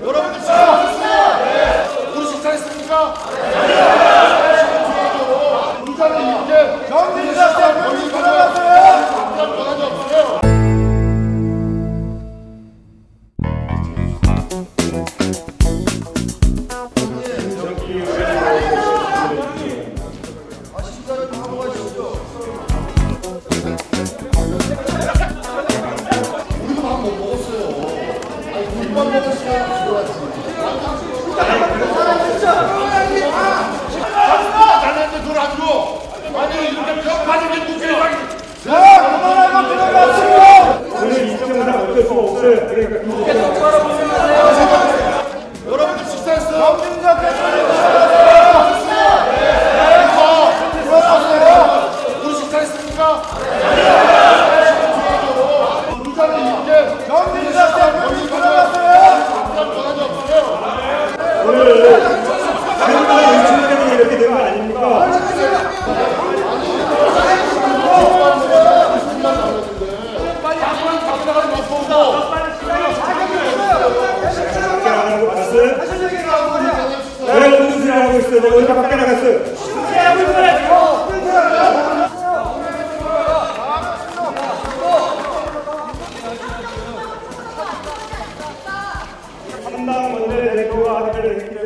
여러분들 식사하셨어요? 우리 식사했습니까? 의자는 이제 정진석 대표님 들어가세요. 할 권한이 없어요. 우리도 아니, 우리만 먹었으면 좋았지. 잘했는데 그걸 안 줘. 아니, 이렇게 벽파진 게 국회의장이. 자, 그만하고 들어가세요. 오늘 일정상 어쩔 수가 없어요. 여러분들 식사했어요? 정진석 대표님 들어가세요. 들어가세요. 우리 식사했습니까? 의자는 이제 정 빨리 앞으로 가보다가 맞고 빨리 시간이 나가는 거 봤어요? 내가 네. 네, 무슨 소리 하고 있어? 내가 네, 어디다 밖에 나갔어요? 담당 원내 대표와 아들